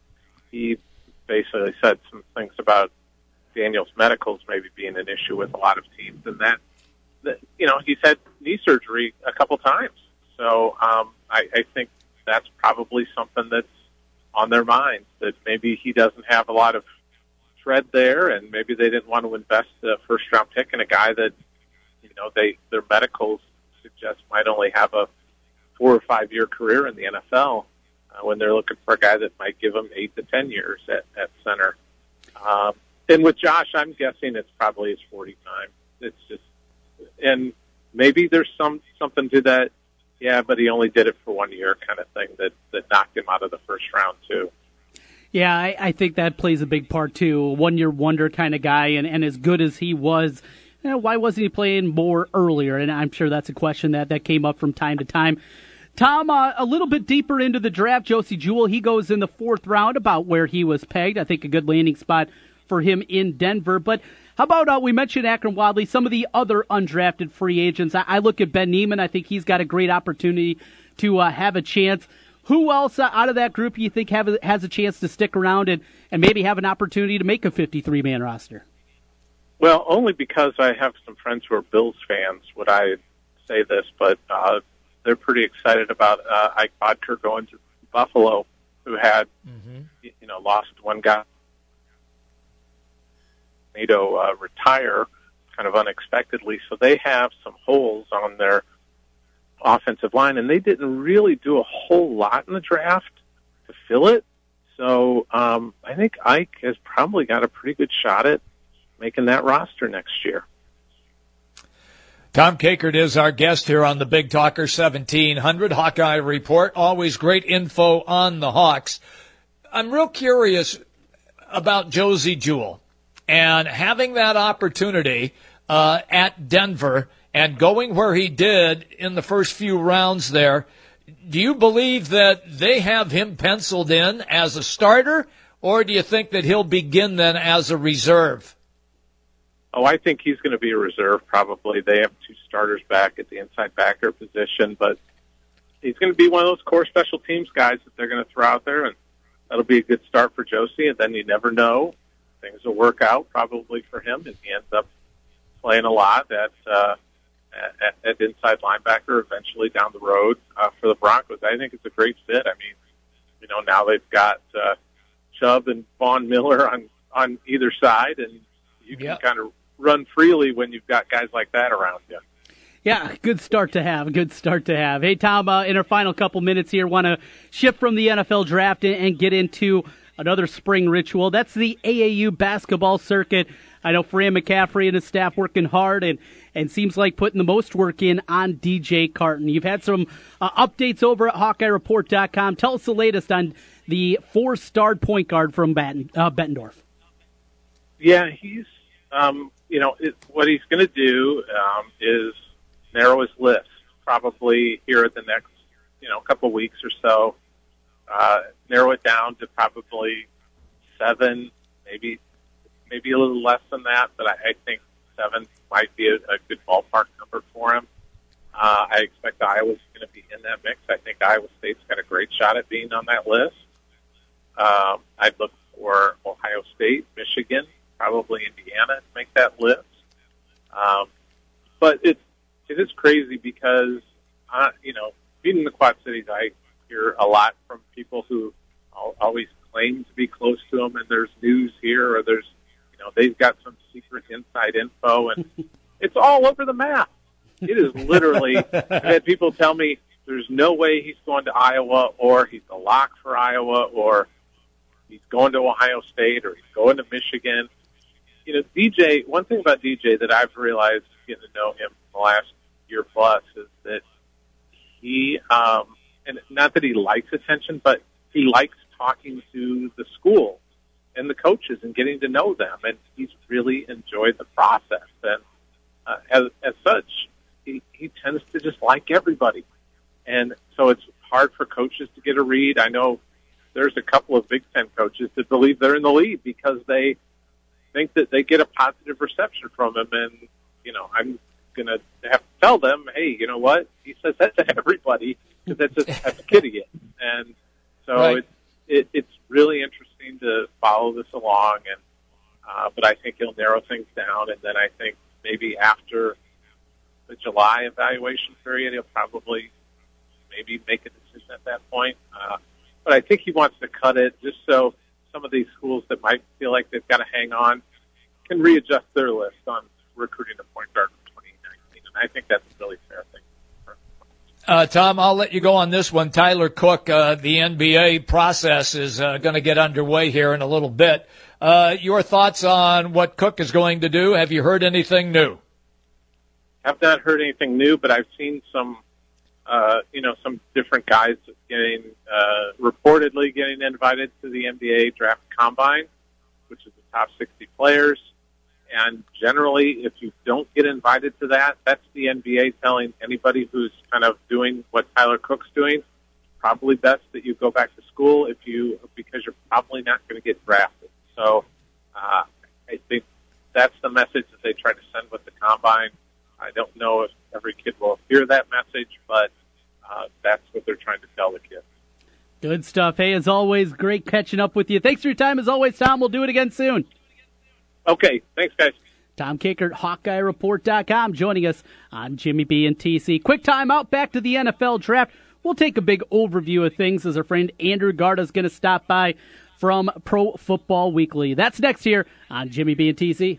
he basically said some things about Daniels' medicals maybe being an issue with a lot of teams, and that that, you know, he's had knee surgery a couple times. So um, I, I think that's probably something that's on their minds that maybe he doesn't have a lot of tread there, and maybe they didn't want to invest a first round pick in a guy that know they their medicals suggest might only have a four or five year career in the NFL uh, when they're looking for a guy that might give them eight to ten years at, at center. Um, and with Josh, I'm guessing it's probably his 40 time. It's just, and maybe there's some something to that. Yeah, but he only did it for one year, kind of thing that that knocked him out of the first round too. Yeah, I, I think that plays a big part too. One year wonder kind of guy, and, and as good as he was, you know, why wasn't he playing more earlier? And I'm sure that's a question that, that came up from time to time. Tom, uh, a little bit deeper into the draft, Josey Jewell, he goes in the fourth round, about where he was pegged. I think a good landing spot for him in Denver. But how about uh, we mentioned Akrum Wadley, some of the other undrafted free agents? I, I look at Ben Niemann. I think he's got a great opportunity to uh, have a chance. Who else uh, out of that group you think have has a chance to stick around and, and maybe have an opportunity to make a 53 man roster? Well, only because I have some friends who are Bills fans would I say this, but uh, they're pretty excited about uh, Ike Boettger going to Buffalo, who had mm-hmm. you know lost one guy Nato uh, retire kind of unexpectedly. So they have some holes on their offensive line, and they didn't really do a whole lot in the draft to fill it. So um, I think Ike has probably got a pretty good shot at making that roster next year. Tom Kakert is our guest here on the Big Talker 1700 Hawkeye Report. Always great info on the Hawks. I'm real curious about Josey Jewell and having that opportunity uh, at Denver and going where he did in the first few rounds there. Do you believe that they have him penciled in as a starter, or do you think that he'll begin then as a reserve? Oh, I think he's going to be a reserve probably. They have two starters back at the inside backer position, but he's going to be one of those core special teams guys that they're going to throw out there, and that'll be a good start for Josey. And then you never know things will work out probably for him, and he ends up playing a lot at uh, at, at inside linebacker eventually down the road uh, for the Broncos. I think it's a great fit. I mean, you know, now they've got uh, Chubb and Von Miller on on either side, and you can yep. kind of run freely when you've got guys like that around you. Yeah, good start to have. Good start to have. Hey, Tom, uh, in our final couple minutes here, want to shift from the NFL draft and get into another spring ritual. That's the AAU basketball circuit. I know Fran McCaffrey and his staff working hard and, and seems like putting the most work in on DJ Carton. You've had some uh, updates over at HawkeyeReport.com. Tell us the latest on the four-star point guard from Batten, uh, Bettendorf. Yeah, he's, um, you know, it, what he's going to do um, is narrow his list probably here at the next, you know, couple weeks or so uh, narrow it down to probably seven, maybe maybe a little less than that, but I, I think seven might be a, a good ballpark number for him. Uh, I expect Iowa's going to be in that mix. I think Iowa State's got a great shot at being on that list. Um, I'd look for Ohio State, Michigan, probably Indiana to make that list. Um, but it's it is crazy because uh, you know being in the Quad Cities, I hear a lot from people who always claim to be close to them, and there's news here, or there's, you know, they've got some secret inside info, and it's all over the map. It is literally. I've had people tell me there's no way he's going to Iowa, or he's a lock for Iowa, or he's going to Ohio State, or he's going to Michigan. You know, DJ. One thing about DJ that I've realized getting to know him the last year plus is that he um, and not that he likes attention, but he likes talking to the school and the coaches and getting to know them, and he's really enjoyed the process. And uh, as as such, he he tends to just like everybody, and so it's hard for coaches to get a read. I know there's a couple of Big Ten coaches that believe they're in the lead because they think that they get a positive reception from him, and you know I'm going to have to tell them, hey, you know what? He says that to everybody because that's just that's a idiot. And so right. it's it, it's really interesting to follow this along. And uh, but I think he'll narrow things down, and then I think maybe after the July evaluation period. He'll probably maybe make a decision at that point. Uh, but I think he wants to cut it just so some of these schools that might feel like they've got to hang on can readjust their list on recruiting a point guard for 2019. And I think that's a really fair thing. Uh, Tom, I'll let you go on this one. Tyler Cook, uh, the NBA process is uh, going to get underway here in a little bit. Uh, your thoughts on what Cook is going to do? Have you heard anything new? I have not heard anything new, but I've seen some, uh, you know, some different guys getting uh, reportedly getting invited to the NBA draft combine, which is the top 60 players. And generally, if you don't get invited to that, that's the NBA telling anybody who's kind of doing what Tyler Cook's doing. Probably best that you go back to school if you because you're probably not going to get drafted. So uh, I think that's the message that they try to send with the combine. I don't know if every kid will hear that message, but uh, that's what they're trying to tell the kids. Good stuff. Hey, as always, great catching up with you. Thanks for your time as always, Tom. We'll do it again soon. Okay, thanks, guys. Tom Kakert, HawkeyeReport.com, joining us on Jimmy B and TC. Quick time out, back to the NFL draft. We'll take a big overview of things as our friend Andrew Garda is going to stop by from Pro Football Weekly. That's next here on Jimmy B and TC.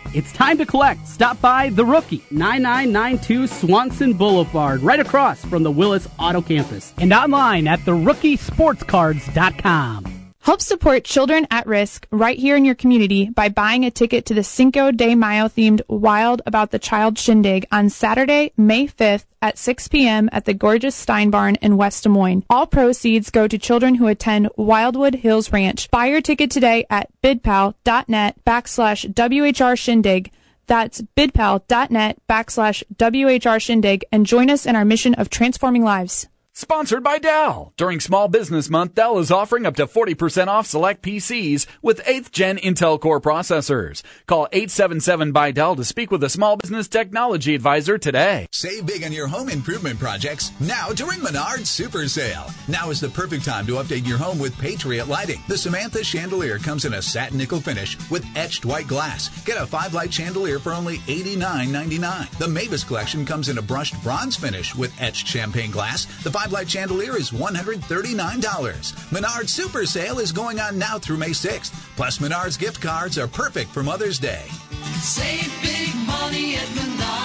It's time to collect. Stop by The Rookie, 9992 Swanson Boulevard, right across from the Willis Auto Campus, and online at therookiesportscards.com. Help support children at risk right here in your community by buying a ticket to the Cinco de Mayo themed Wild About the Child Shindig on Saturday, May 5th at 6 p.m. at the gorgeous Stein Barn in West Des Moines. All proceeds go to children who attend Wildwood Hills Ranch. Buy your ticket today at bidpal.net backslash WHR Shindig. That's bidpal.net backslash WHR Shindig and join us in our mission of transforming lives. Sponsored by Dell. During Small Business Month, Dell is offering up to 40% off select PCs with 8th gen Intel Core processors. Call 877 by Dell to speak with a small business technology advisor today. Save big on your home improvement projects now during Menards Super Sale. Now is the perfect time to update your home with Patriot Lighting. The Samantha chandelier comes in a satin nickel finish with etched white glass. Get a 5 light chandelier for only $89.99. The Mavis collection comes in a brushed bronze finish with etched champagne glass. The 5 lamplight chandelier is $139. Menards Super Sale is going on now through May 6th. Plus, Menards gift cards are perfect for Mother's Day. Save big money at Menards.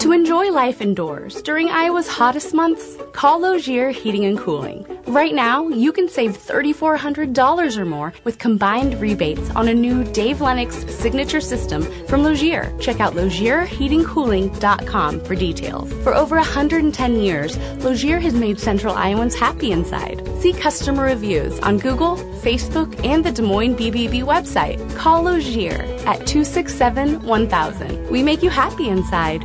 To enjoy life indoors during Iowa's hottest months, call Logier Heating and Cooling. Right now, you can save $3,400 or more with combined rebates on a new Dave Lennox signature system from Logier. Check out LogierHeatingCooling.com for details. For over 110 years, Logier has made Central Iowans happy inside. See customer reviews on Google, Facebook, and the Des Moines BBB website. Call Logier at 267 1000. We make you happy inside.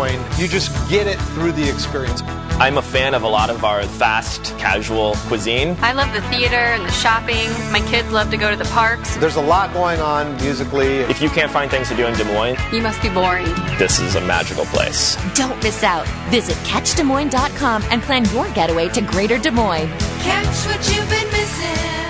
Being in Des Moines, you just get it through the experience. I'm a fan of a lot of our fast, casual cuisine. I love the theater and the shopping. My kids love to go to the parks. There's a lot going on musically. If you can't find things to do in Des Moines, You must be boring. this is a magical place. Don't miss out. Visit CatchDesMoines.com and plan your getaway to Greater Des Moines. Catch what you've been missing.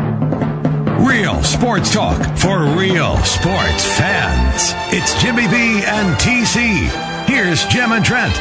Real sports talk for real sports fans. It's Jimmy B and TC. Here's Jim and Trent.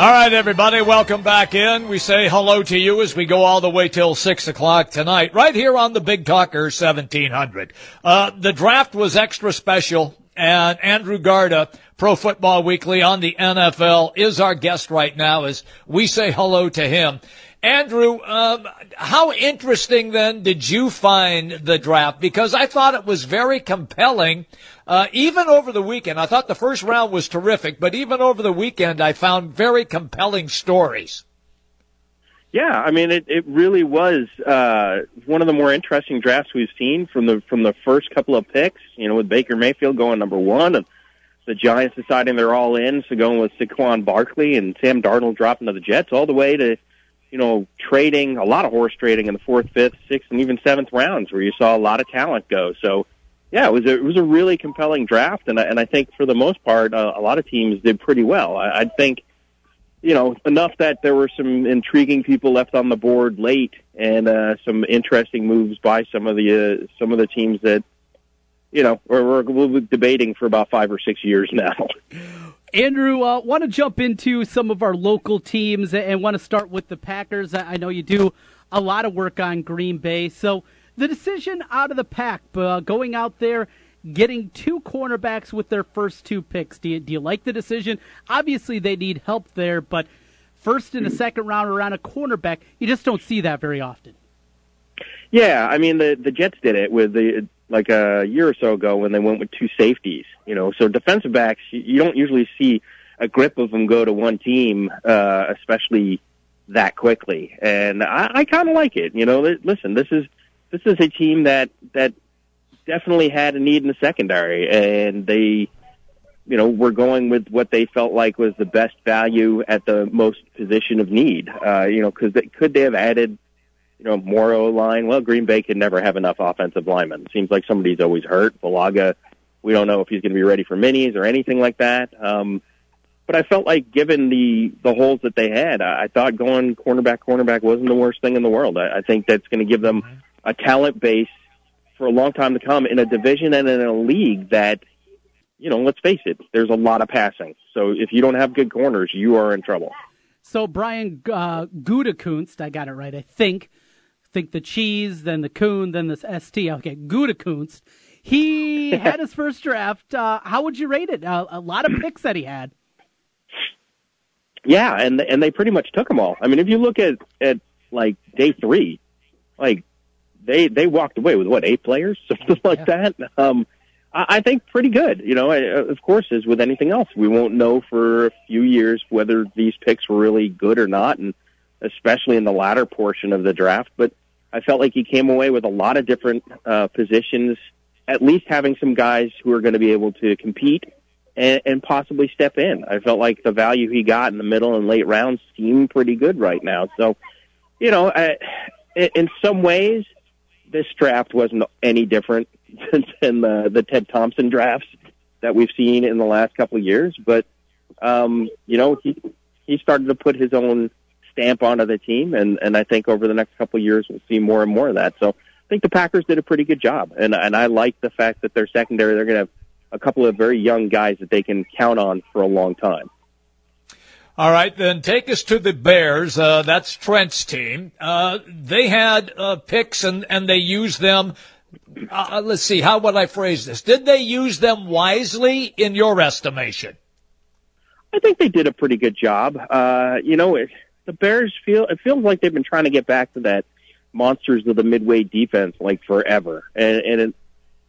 All right, everybody, welcome back in. We say hello to you as we go all the way till 6 o'clock tonight, right here on the Big Talker 1700. Uh, the draft was extra special, and Andrew Garda, Pro Football Weekly on the NFL, is our guest right now as we say hello to him. Andrew, um, how interesting then did you find the draft? Because I thought it was very compelling, uh, even over the weekend. I thought the first round was terrific, but even over the weekend, I found very compelling stories. Yeah, I mean, it, it really was uh, one of the more interesting drafts we've seen from the from the first couple of picks. You know, with Baker Mayfield going number one, and the Giants deciding they're all in, so going with Saquon Barkley and Sam Darnold dropping to the Jets, all the way to you know, trading a lot of horse trading in the fourth, fifth, sixth, and even seventh rounds, where you saw a lot of talent go. So, yeah, it was a, it was a really compelling draft, and I, and I think for the most part, uh, a lot of teams did pretty well. I, I think, you know, enough that there were some intriguing people left on the board late, and uh, some interesting moves by some of the uh, some of the teams that, you know, we're, we're debating for about five or six years now. Andrew, uh, want to jump into some of our local teams and want to start with the Packers. I know you do a lot of work on Green Bay. So the decision out of the pack, uh, going out there, getting two cornerbacks with their first two picks. Do you, do you like the decision? Obviously, they need help there, but first and a second round around a cornerback, you just don't see that very often. Yeah, I mean the the Jets did it with the like a year or so ago when they went with two safeties. You know, so defensive backs you don't usually see a grip of them go to one team, uh, especially that quickly. And I, I kind of like it. You know, listen, this is this is a team that that definitely had a need in the secondary, and they, you know, were going with what they felt like was the best value at the most position of need. Uh, you know, because they could they have added you know, more O line. Well, Green Bay can never have enough offensive linemen. Seems like somebody's always hurt. Bulaga, we don't know if he's going to be ready for minis or anything like that. Um, but I felt like given the the holes that they had, I, I thought going cornerback cornerback wasn't the worst thing in the world. I, I think that's going to give them a talent base for a long time to come in a division and in a league that, you know, let's face it, there's a lot of passing. So if you don't have good corners, you are in trouble. So Brian uh, Gutekunst, I got it right, I think, think the cheese, then the coon, then this st. Okay, Gutekunst. He had his first draft. Uh, how would you rate it? Uh, a lot of picks that he had. Yeah, and and they pretty much took them all. I mean, if you look at at like day three, like they they walked away with what eight players, something like yeah. that. Um, I, I think pretty good. You know, I, of course, as with anything else, we won't know for a few years whether these picks were really good or not, and especially in the latter portion of the draft. But I felt like he came away with a lot of different uh, positions, at least having some guys who are going to be able to compete and, and possibly step in. I felt like the value he got in the middle and late rounds seemed pretty good right now. So, you know, I, in some ways, this draft wasn't any different than the, the Ted Thompson drafts that we've seen in the last couple of years. But, um, you know, he, he started to put his own stamp onto the team. And, and I think over the next couple of years, we'll see more and more of that. So I think the Packers did a pretty good job. And, and I like the fact that their secondary, they're going to have a couple of very young guys that they can count on for a long time. All right, then take us to the Bears. Uh, that's Trent's team. Uh, they had uh, picks and, and they used them. Uh, let's see, how would I phrase this? Did they use them wisely in your estimation? I think they did a pretty good job. Uh, you know, it, the Bears feel it feels like they've been trying to get back to that monsters of the midway defense like forever, and, and it,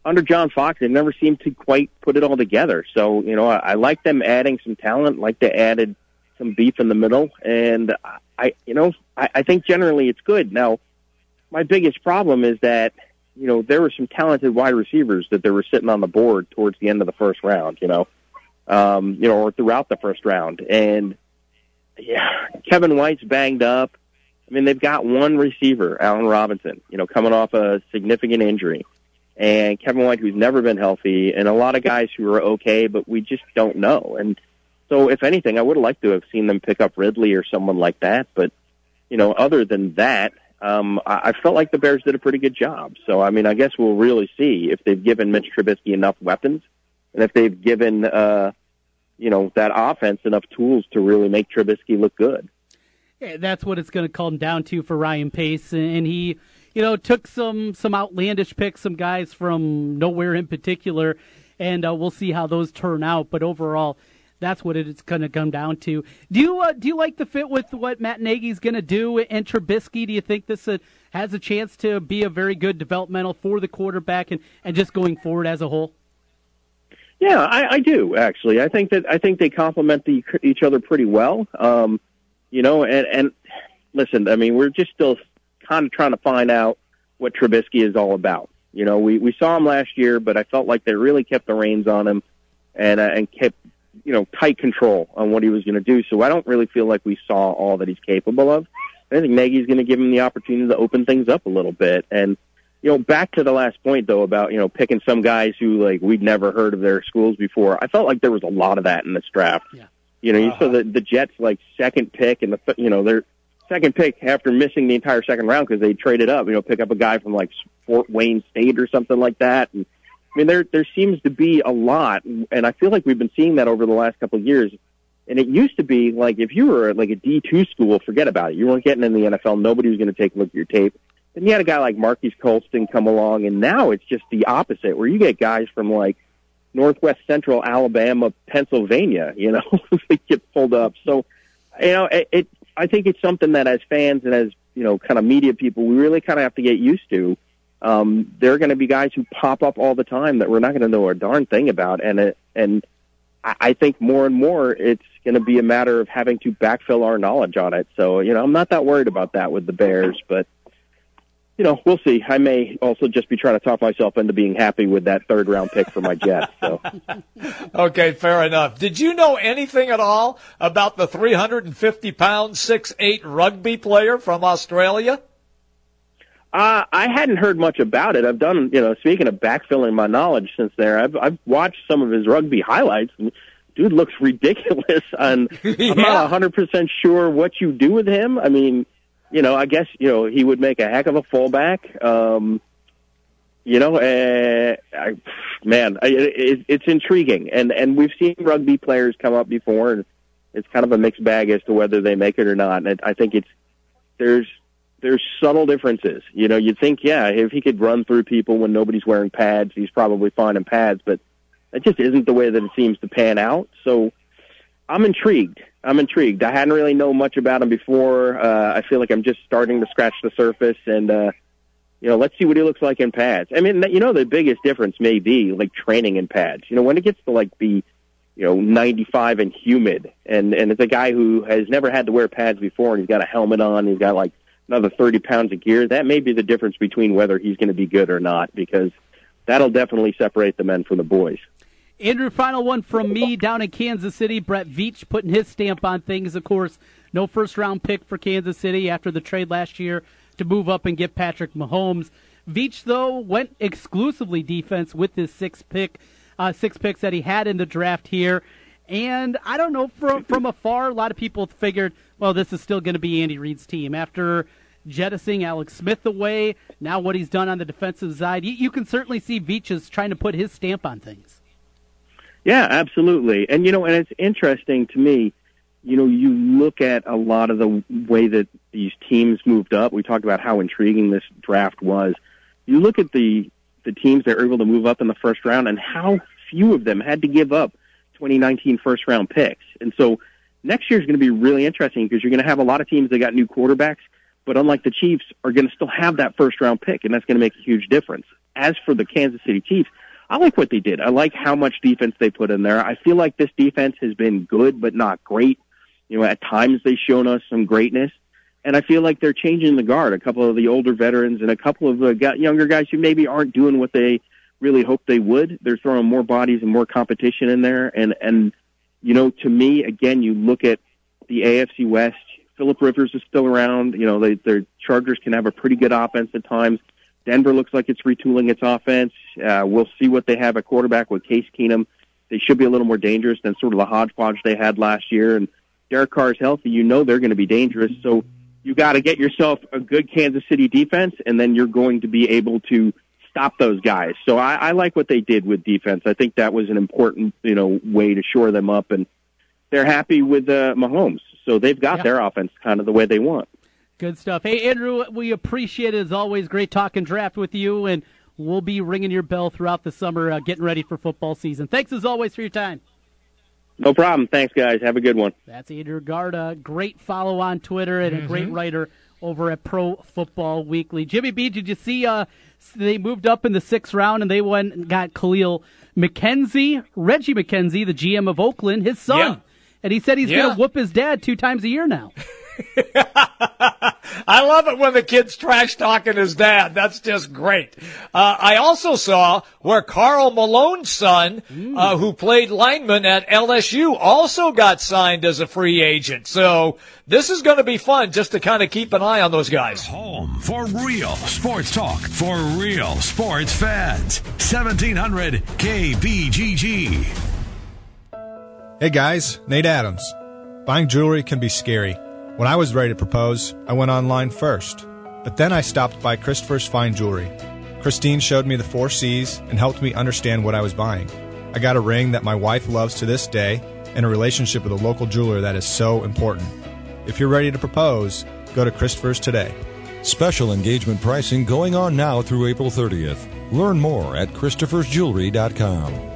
under John Fox, they never seemed to quite put it all together. So, you know, I, I like them adding some talent, like they added some beef in the middle, and I, you know, I, I think generally it's good. Now, my biggest problem is that, you know, there were some talented wide receivers that they were sitting on the board towards the end of the first round, you know, um, you know, or throughout the first round. And yeah, Kevin White's banged up. I mean, they've got one receiver, Allen Robinson, you know, coming off a significant injury and Kevin White, who's never been healthy, and a lot of guys who are okay, but we just don't know. And so, if anything, I would have liked to have seen them pick up Ridley or someone like that. But you know, other than that, um, I, I felt like the Bears did a pretty good job. So, I mean, I guess we'll really see if they've given Mitch Trubisky enough weapons, and if they've given, uh, you know, that offense enough tools to really make Trubisky look good. Yeah, that's what it's going to come down to for Ryan Pace, and he you know, took some some outlandish picks, some guys from nowhere in particular, and uh, we'll see how those turn out. But overall, that's what it's going to come down to. Do you uh, do you like the fit with what Matt Nagy's going to do and Trubisky? Do you think this uh, has a chance to be a very good developmental for the quarterback and, and just going forward as a whole? Yeah, I, I do actually. I think that I think they complement the, each other pretty well. Um, you know, and, and listen, I mean, we're just still kind of trying to find out what Trubisky is all about. You know, we we saw him last year, but I felt like they really kept the reins on him and uh, and kept you know tight control on what he was going to do. So I don't really feel like we saw all that he's capable of. I think Nagy's going to give him the opportunity to open things up a little bit. And you know, back to the last point though about you know picking some guys who like we'd never heard of their schools before. I felt like there was a lot of that in this draft. Yeah. You know, you Uh-huh. saw the the Jets like second pick and the you know they're second pick after missing the entire second round because they traded up. You know, pick up a guy from like Fort Wayne State or something like that. And I mean, there there seems to be a lot, and I feel like we've been seeing that over the last couple of years. And it used to be like if you were like a D two school, forget about it. You weren't getting in the NFL. Nobody was going to take a look at your tape. Then you had a guy like Marquise Colston come along, and now it's just the opposite, where you get guys from like Northwest Central Alabama, Pennsylvania. You know, they get pulled up. So, you know, it, it I think it's something that as fans and as you know, kind of media people, we really kind of have to get used to. Um, there are going to be guys who pop up all the time that we're not going to know a darn thing about, and it, and I I think more and more it's going to be a matter of having to backfill our knowledge on it. So you know, I'm not that worried about that with the Bears, but you know, we'll see. I may also just be trying to talk myself into being happy with that third round pick for my Jets. So. Okay, fair enough. Did you know anything at all about the 350 pound, six eight rugby player from Australia? Uh, I hadn't heard much about it. I've done, you know, speaking of backfilling my knowledge since there, I've, I've watched some of his rugby highlights. And dude looks ridiculous. And I'm not 100% sure what you do with him. I mean, you know, I guess, you know, he would make a heck of a fullback. Um, you know, uh, I, man, I, it, it's intriguing. And, and we've seen rugby players come up before and it's kind of a mixed bag as to whether they make it or not. And I think it's, there's, there's subtle differences. You know, you'd think, yeah, if he could run through people when nobody's wearing pads, he's probably fine in pads, but that just isn't the way that it seems to pan out. So I'm intrigued. I'm intrigued. I hadn't really known much about him before. Uh, I feel like I'm just starting to scratch the surface and, uh, you know, let's see what he looks like in pads. I mean, you know, the biggest difference may be like training in pads. You know, when it gets to like be, you know, 95 and humid and, and it's a guy who has never had to wear pads before and he's got a helmet on, he's got like another 30 pounds of gear. That may be the difference between whether he's going to be good or not because that'll definitely separate the men from the boys. Andrew, final one from me down in Kansas City. Brett Veach putting his stamp on things. Of course, no first round pick for Kansas City after the trade last year to move up and get Patrick Mahomes. Veach, though, went exclusively defense with his six pick, uh, six picks that he had in the draft here. And I don't know from from afar, a lot of people figured, well, this is still going to be Andy Reid's team after jettisoning Alex Smith away. Now what he's done on the defensive side, you, you can certainly see Veach is trying to put his stamp on things. Yeah, absolutely. And you know, and it's interesting to me. You know, you look at a lot of the way that these teams moved up. We talked about how intriguing this draft was. You look at the the teams that were able to move up in the first round, and how few of them had to give up 2019 first round picks. And so next year is going to be really interesting because you're going to have a lot of teams that got new quarterbacks, but unlike the Chiefs, are going to still have that first round pick, and that's going to make a huge difference. As for the Kansas City Chiefs, I like what they did. I like how much defense they put in there. I feel like this defense has been good, but not great. You know, at times they've shown us some greatness. And I feel like they're changing the guard. A couple of the older veterans and a couple of the younger guys who maybe aren't doing what they really hoped they would. They're throwing more bodies and more competition in there. And, and, you know, to me, again, you look at the AFC West, Philip Rivers is still around. You know, they, their Chargers can have a pretty good offense at times. Denver looks like it's retooling its offense. Uh, we'll see what they have at quarterback with Case Keenum. They should be a little more dangerous than sort of the hodgepodge they had last year. And Derek Carr is healthy. You know they're going to be dangerous. So you got to get yourself a good Kansas City defense, and then you're going to be able to stop those guys. So I, I like what they did with defense. I think that was an important, you know, way to shore them up, and they're happy with uh, Mahomes. So they've got Yeah. their offense kind of the way they want. Good stuff. Hey, Andrew, we appreciate it as always. Great talking draft with you, and we'll be ringing your bell throughout the summer, uh, getting ready for football season. Thanks as always for your time. No problem. Thanks, guys. Have a good one. That's Andrew Garda. Great follow on Twitter and a great writer over at Pro Football Weekly. Jimmy B, did you see uh, they moved up in the sixth round and they went and got Kahlil McKenzie, Reggie McKenzie, the GM of Oakland, his son. Yeah. And he said he's Yeah. going to whoop his dad two times a year now. I love it when the kid's trash talking his dad. That's just great. Uh, I also saw where Karl Malone's son, uh, who played lineman at LSU, also got signed as a free agent. So this is going to be fun just to kind of keep an eye on those guys. Home for real sports talk for real sports fans. 1700 KBGG. Hey guys, Nate Adams. Buying jewelry can be scary. When I was ready to propose, I went online first. But then I stopped by Christopher's Fine Jewelry. Christine showed me the four C's and helped me understand what I was buying. I got a ring that my wife loves to this day and a relationship with a local jeweler that is so important. If you're ready to propose, go to Christopher's today. Special engagement pricing going on now through April 30th. Learn more at Christopher'sJewelry.com.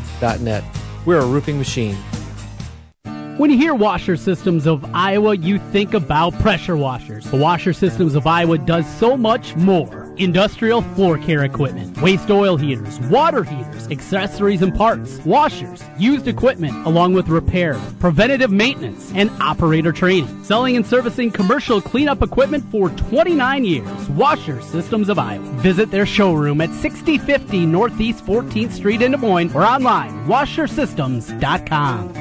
wolfconstruction.net. We're a roofing machine. When you hear Washer Systems of Iowa, you think about pressure washers. The Washer Systems of Iowa does so much more. Industrial floor care equipment, waste oil heaters, water heaters, accessories and parts, washers, used equipment, along with repair, preventative maintenance, and operator training. Selling and servicing commercial cleanup equipment for 29 years. Washer Systems of Iowa. Visit their showroom at 6050 Northeast 14th Street in Des Moines or online, washersystems.com.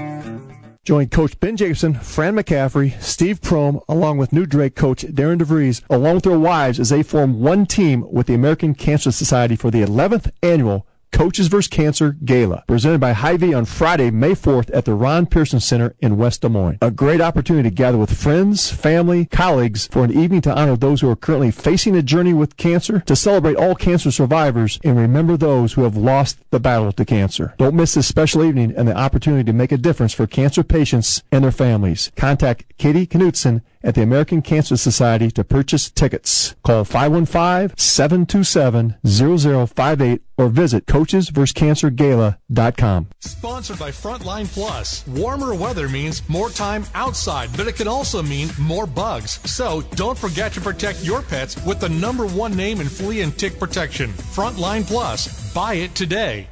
Join Coach Ben Jacobson, Fran McCaffrey, Steve Prohm, along with new Drake coach Darian DeVries, along with their wives as they form one team with the American Cancer Society for the 11th annual Coaches vs. Cancer Gala, presented by Hy-Vee on Friday, May 4th at the Ron Pearson Center in West Des Moines. A great opportunity to gather with friends, family, colleagues for an evening to honor those who are currently facing a journey with cancer, to celebrate all cancer survivors, and remember those who have lost the battle to cancer. Don't miss this special evening and the opportunity to make a difference for cancer patients and their families. Contact Katie Knutson at the American Cancer Society to purchase tickets. Call 515-727-0058 or visit coachesvscancergala.com. Sponsored by Frontline Plus. Warmer weather means more time outside, but it can also mean more bugs. So don't forget to protect your pets with the number one name in flea and tick protection. Frontline Plus. Buy it today.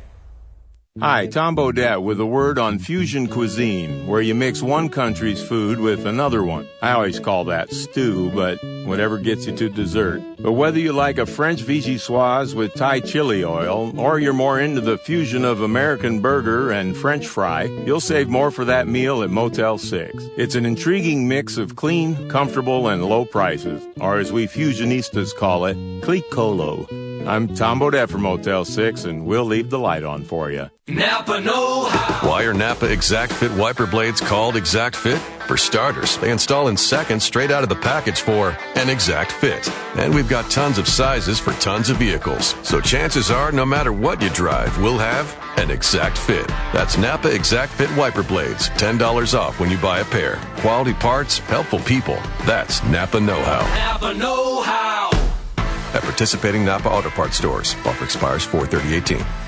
Hi, Tom Bodett with a word on fusion cuisine, where you mix one country's food with another one. I always call that stew, but whatever gets you to dessert. But whether you like a French vichyssoise with Thai chili oil, or you're more into the fusion of American burger and French fry, you'll save more for that meal at Motel 6. It's an intriguing mix of clean, comfortable, and low prices, or as we fusionistas call it, clic colo. I'm Tom Bodett from Motel 6, and we'll leave the light on for you. Napa Know How. Why are Napa Exact Fit wiper blades called Exact Fit? For starters, they install in seconds straight out of the package for an exact fit. And we've got tons of sizes for tons of vehicles. So chances are, no matter what you drive, we'll have an exact fit. That's Napa Exact Fit wiper blades. $10 off when you buy a pair. Quality parts, helpful people. That's Napa Know How. Napa Know How. At participating Napa Auto Parts stores. Offer expires 43018. You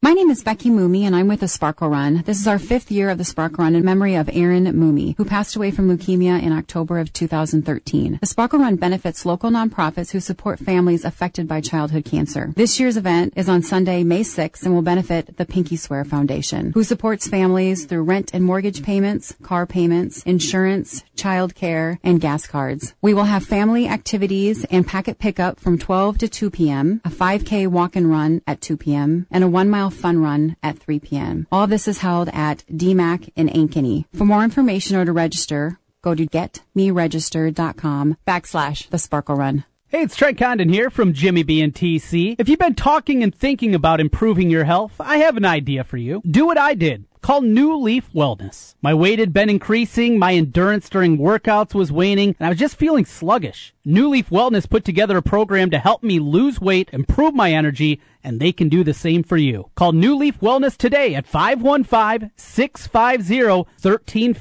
My name is Becky Mooney, and I'm with the Sparkle Run. This is our fifth year of the Sparkle Run in memory of Aaron Mooney, who passed away from leukemia in October of 2013. The Sparkle Run benefits local nonprofits who support families affected by childhood cancer. This year's event is on Sunday, May 6th, and will benefit the Pinky Swear Foundation, who supports families through rent and mortgage payments, car payments, insurance, child care, and gas cards. We will have family activities and packet pickup from 12 to 2 p.m., a 5K walk and run at 2 p.m., and a one mile fun run at 3 p.m. All this is held at DMAC in Ankeny. For more information or to register, go to getmeregistered.com backslash the sparkle run. Hey, it's Trent Condon here from Jimmy B and TC. If you've been talking and thinking about improving your health, I have an idea for you. Do what I did. Call New Leaf Wellness. My weight had been increasing, my endurance during workouts was waning, and I was just feeling sluggish. New Leaf Wellness put together a program to help me lose weight, improve my energy, and they can do the same for you. Call New Leaf Wellness today at 515 650 1350.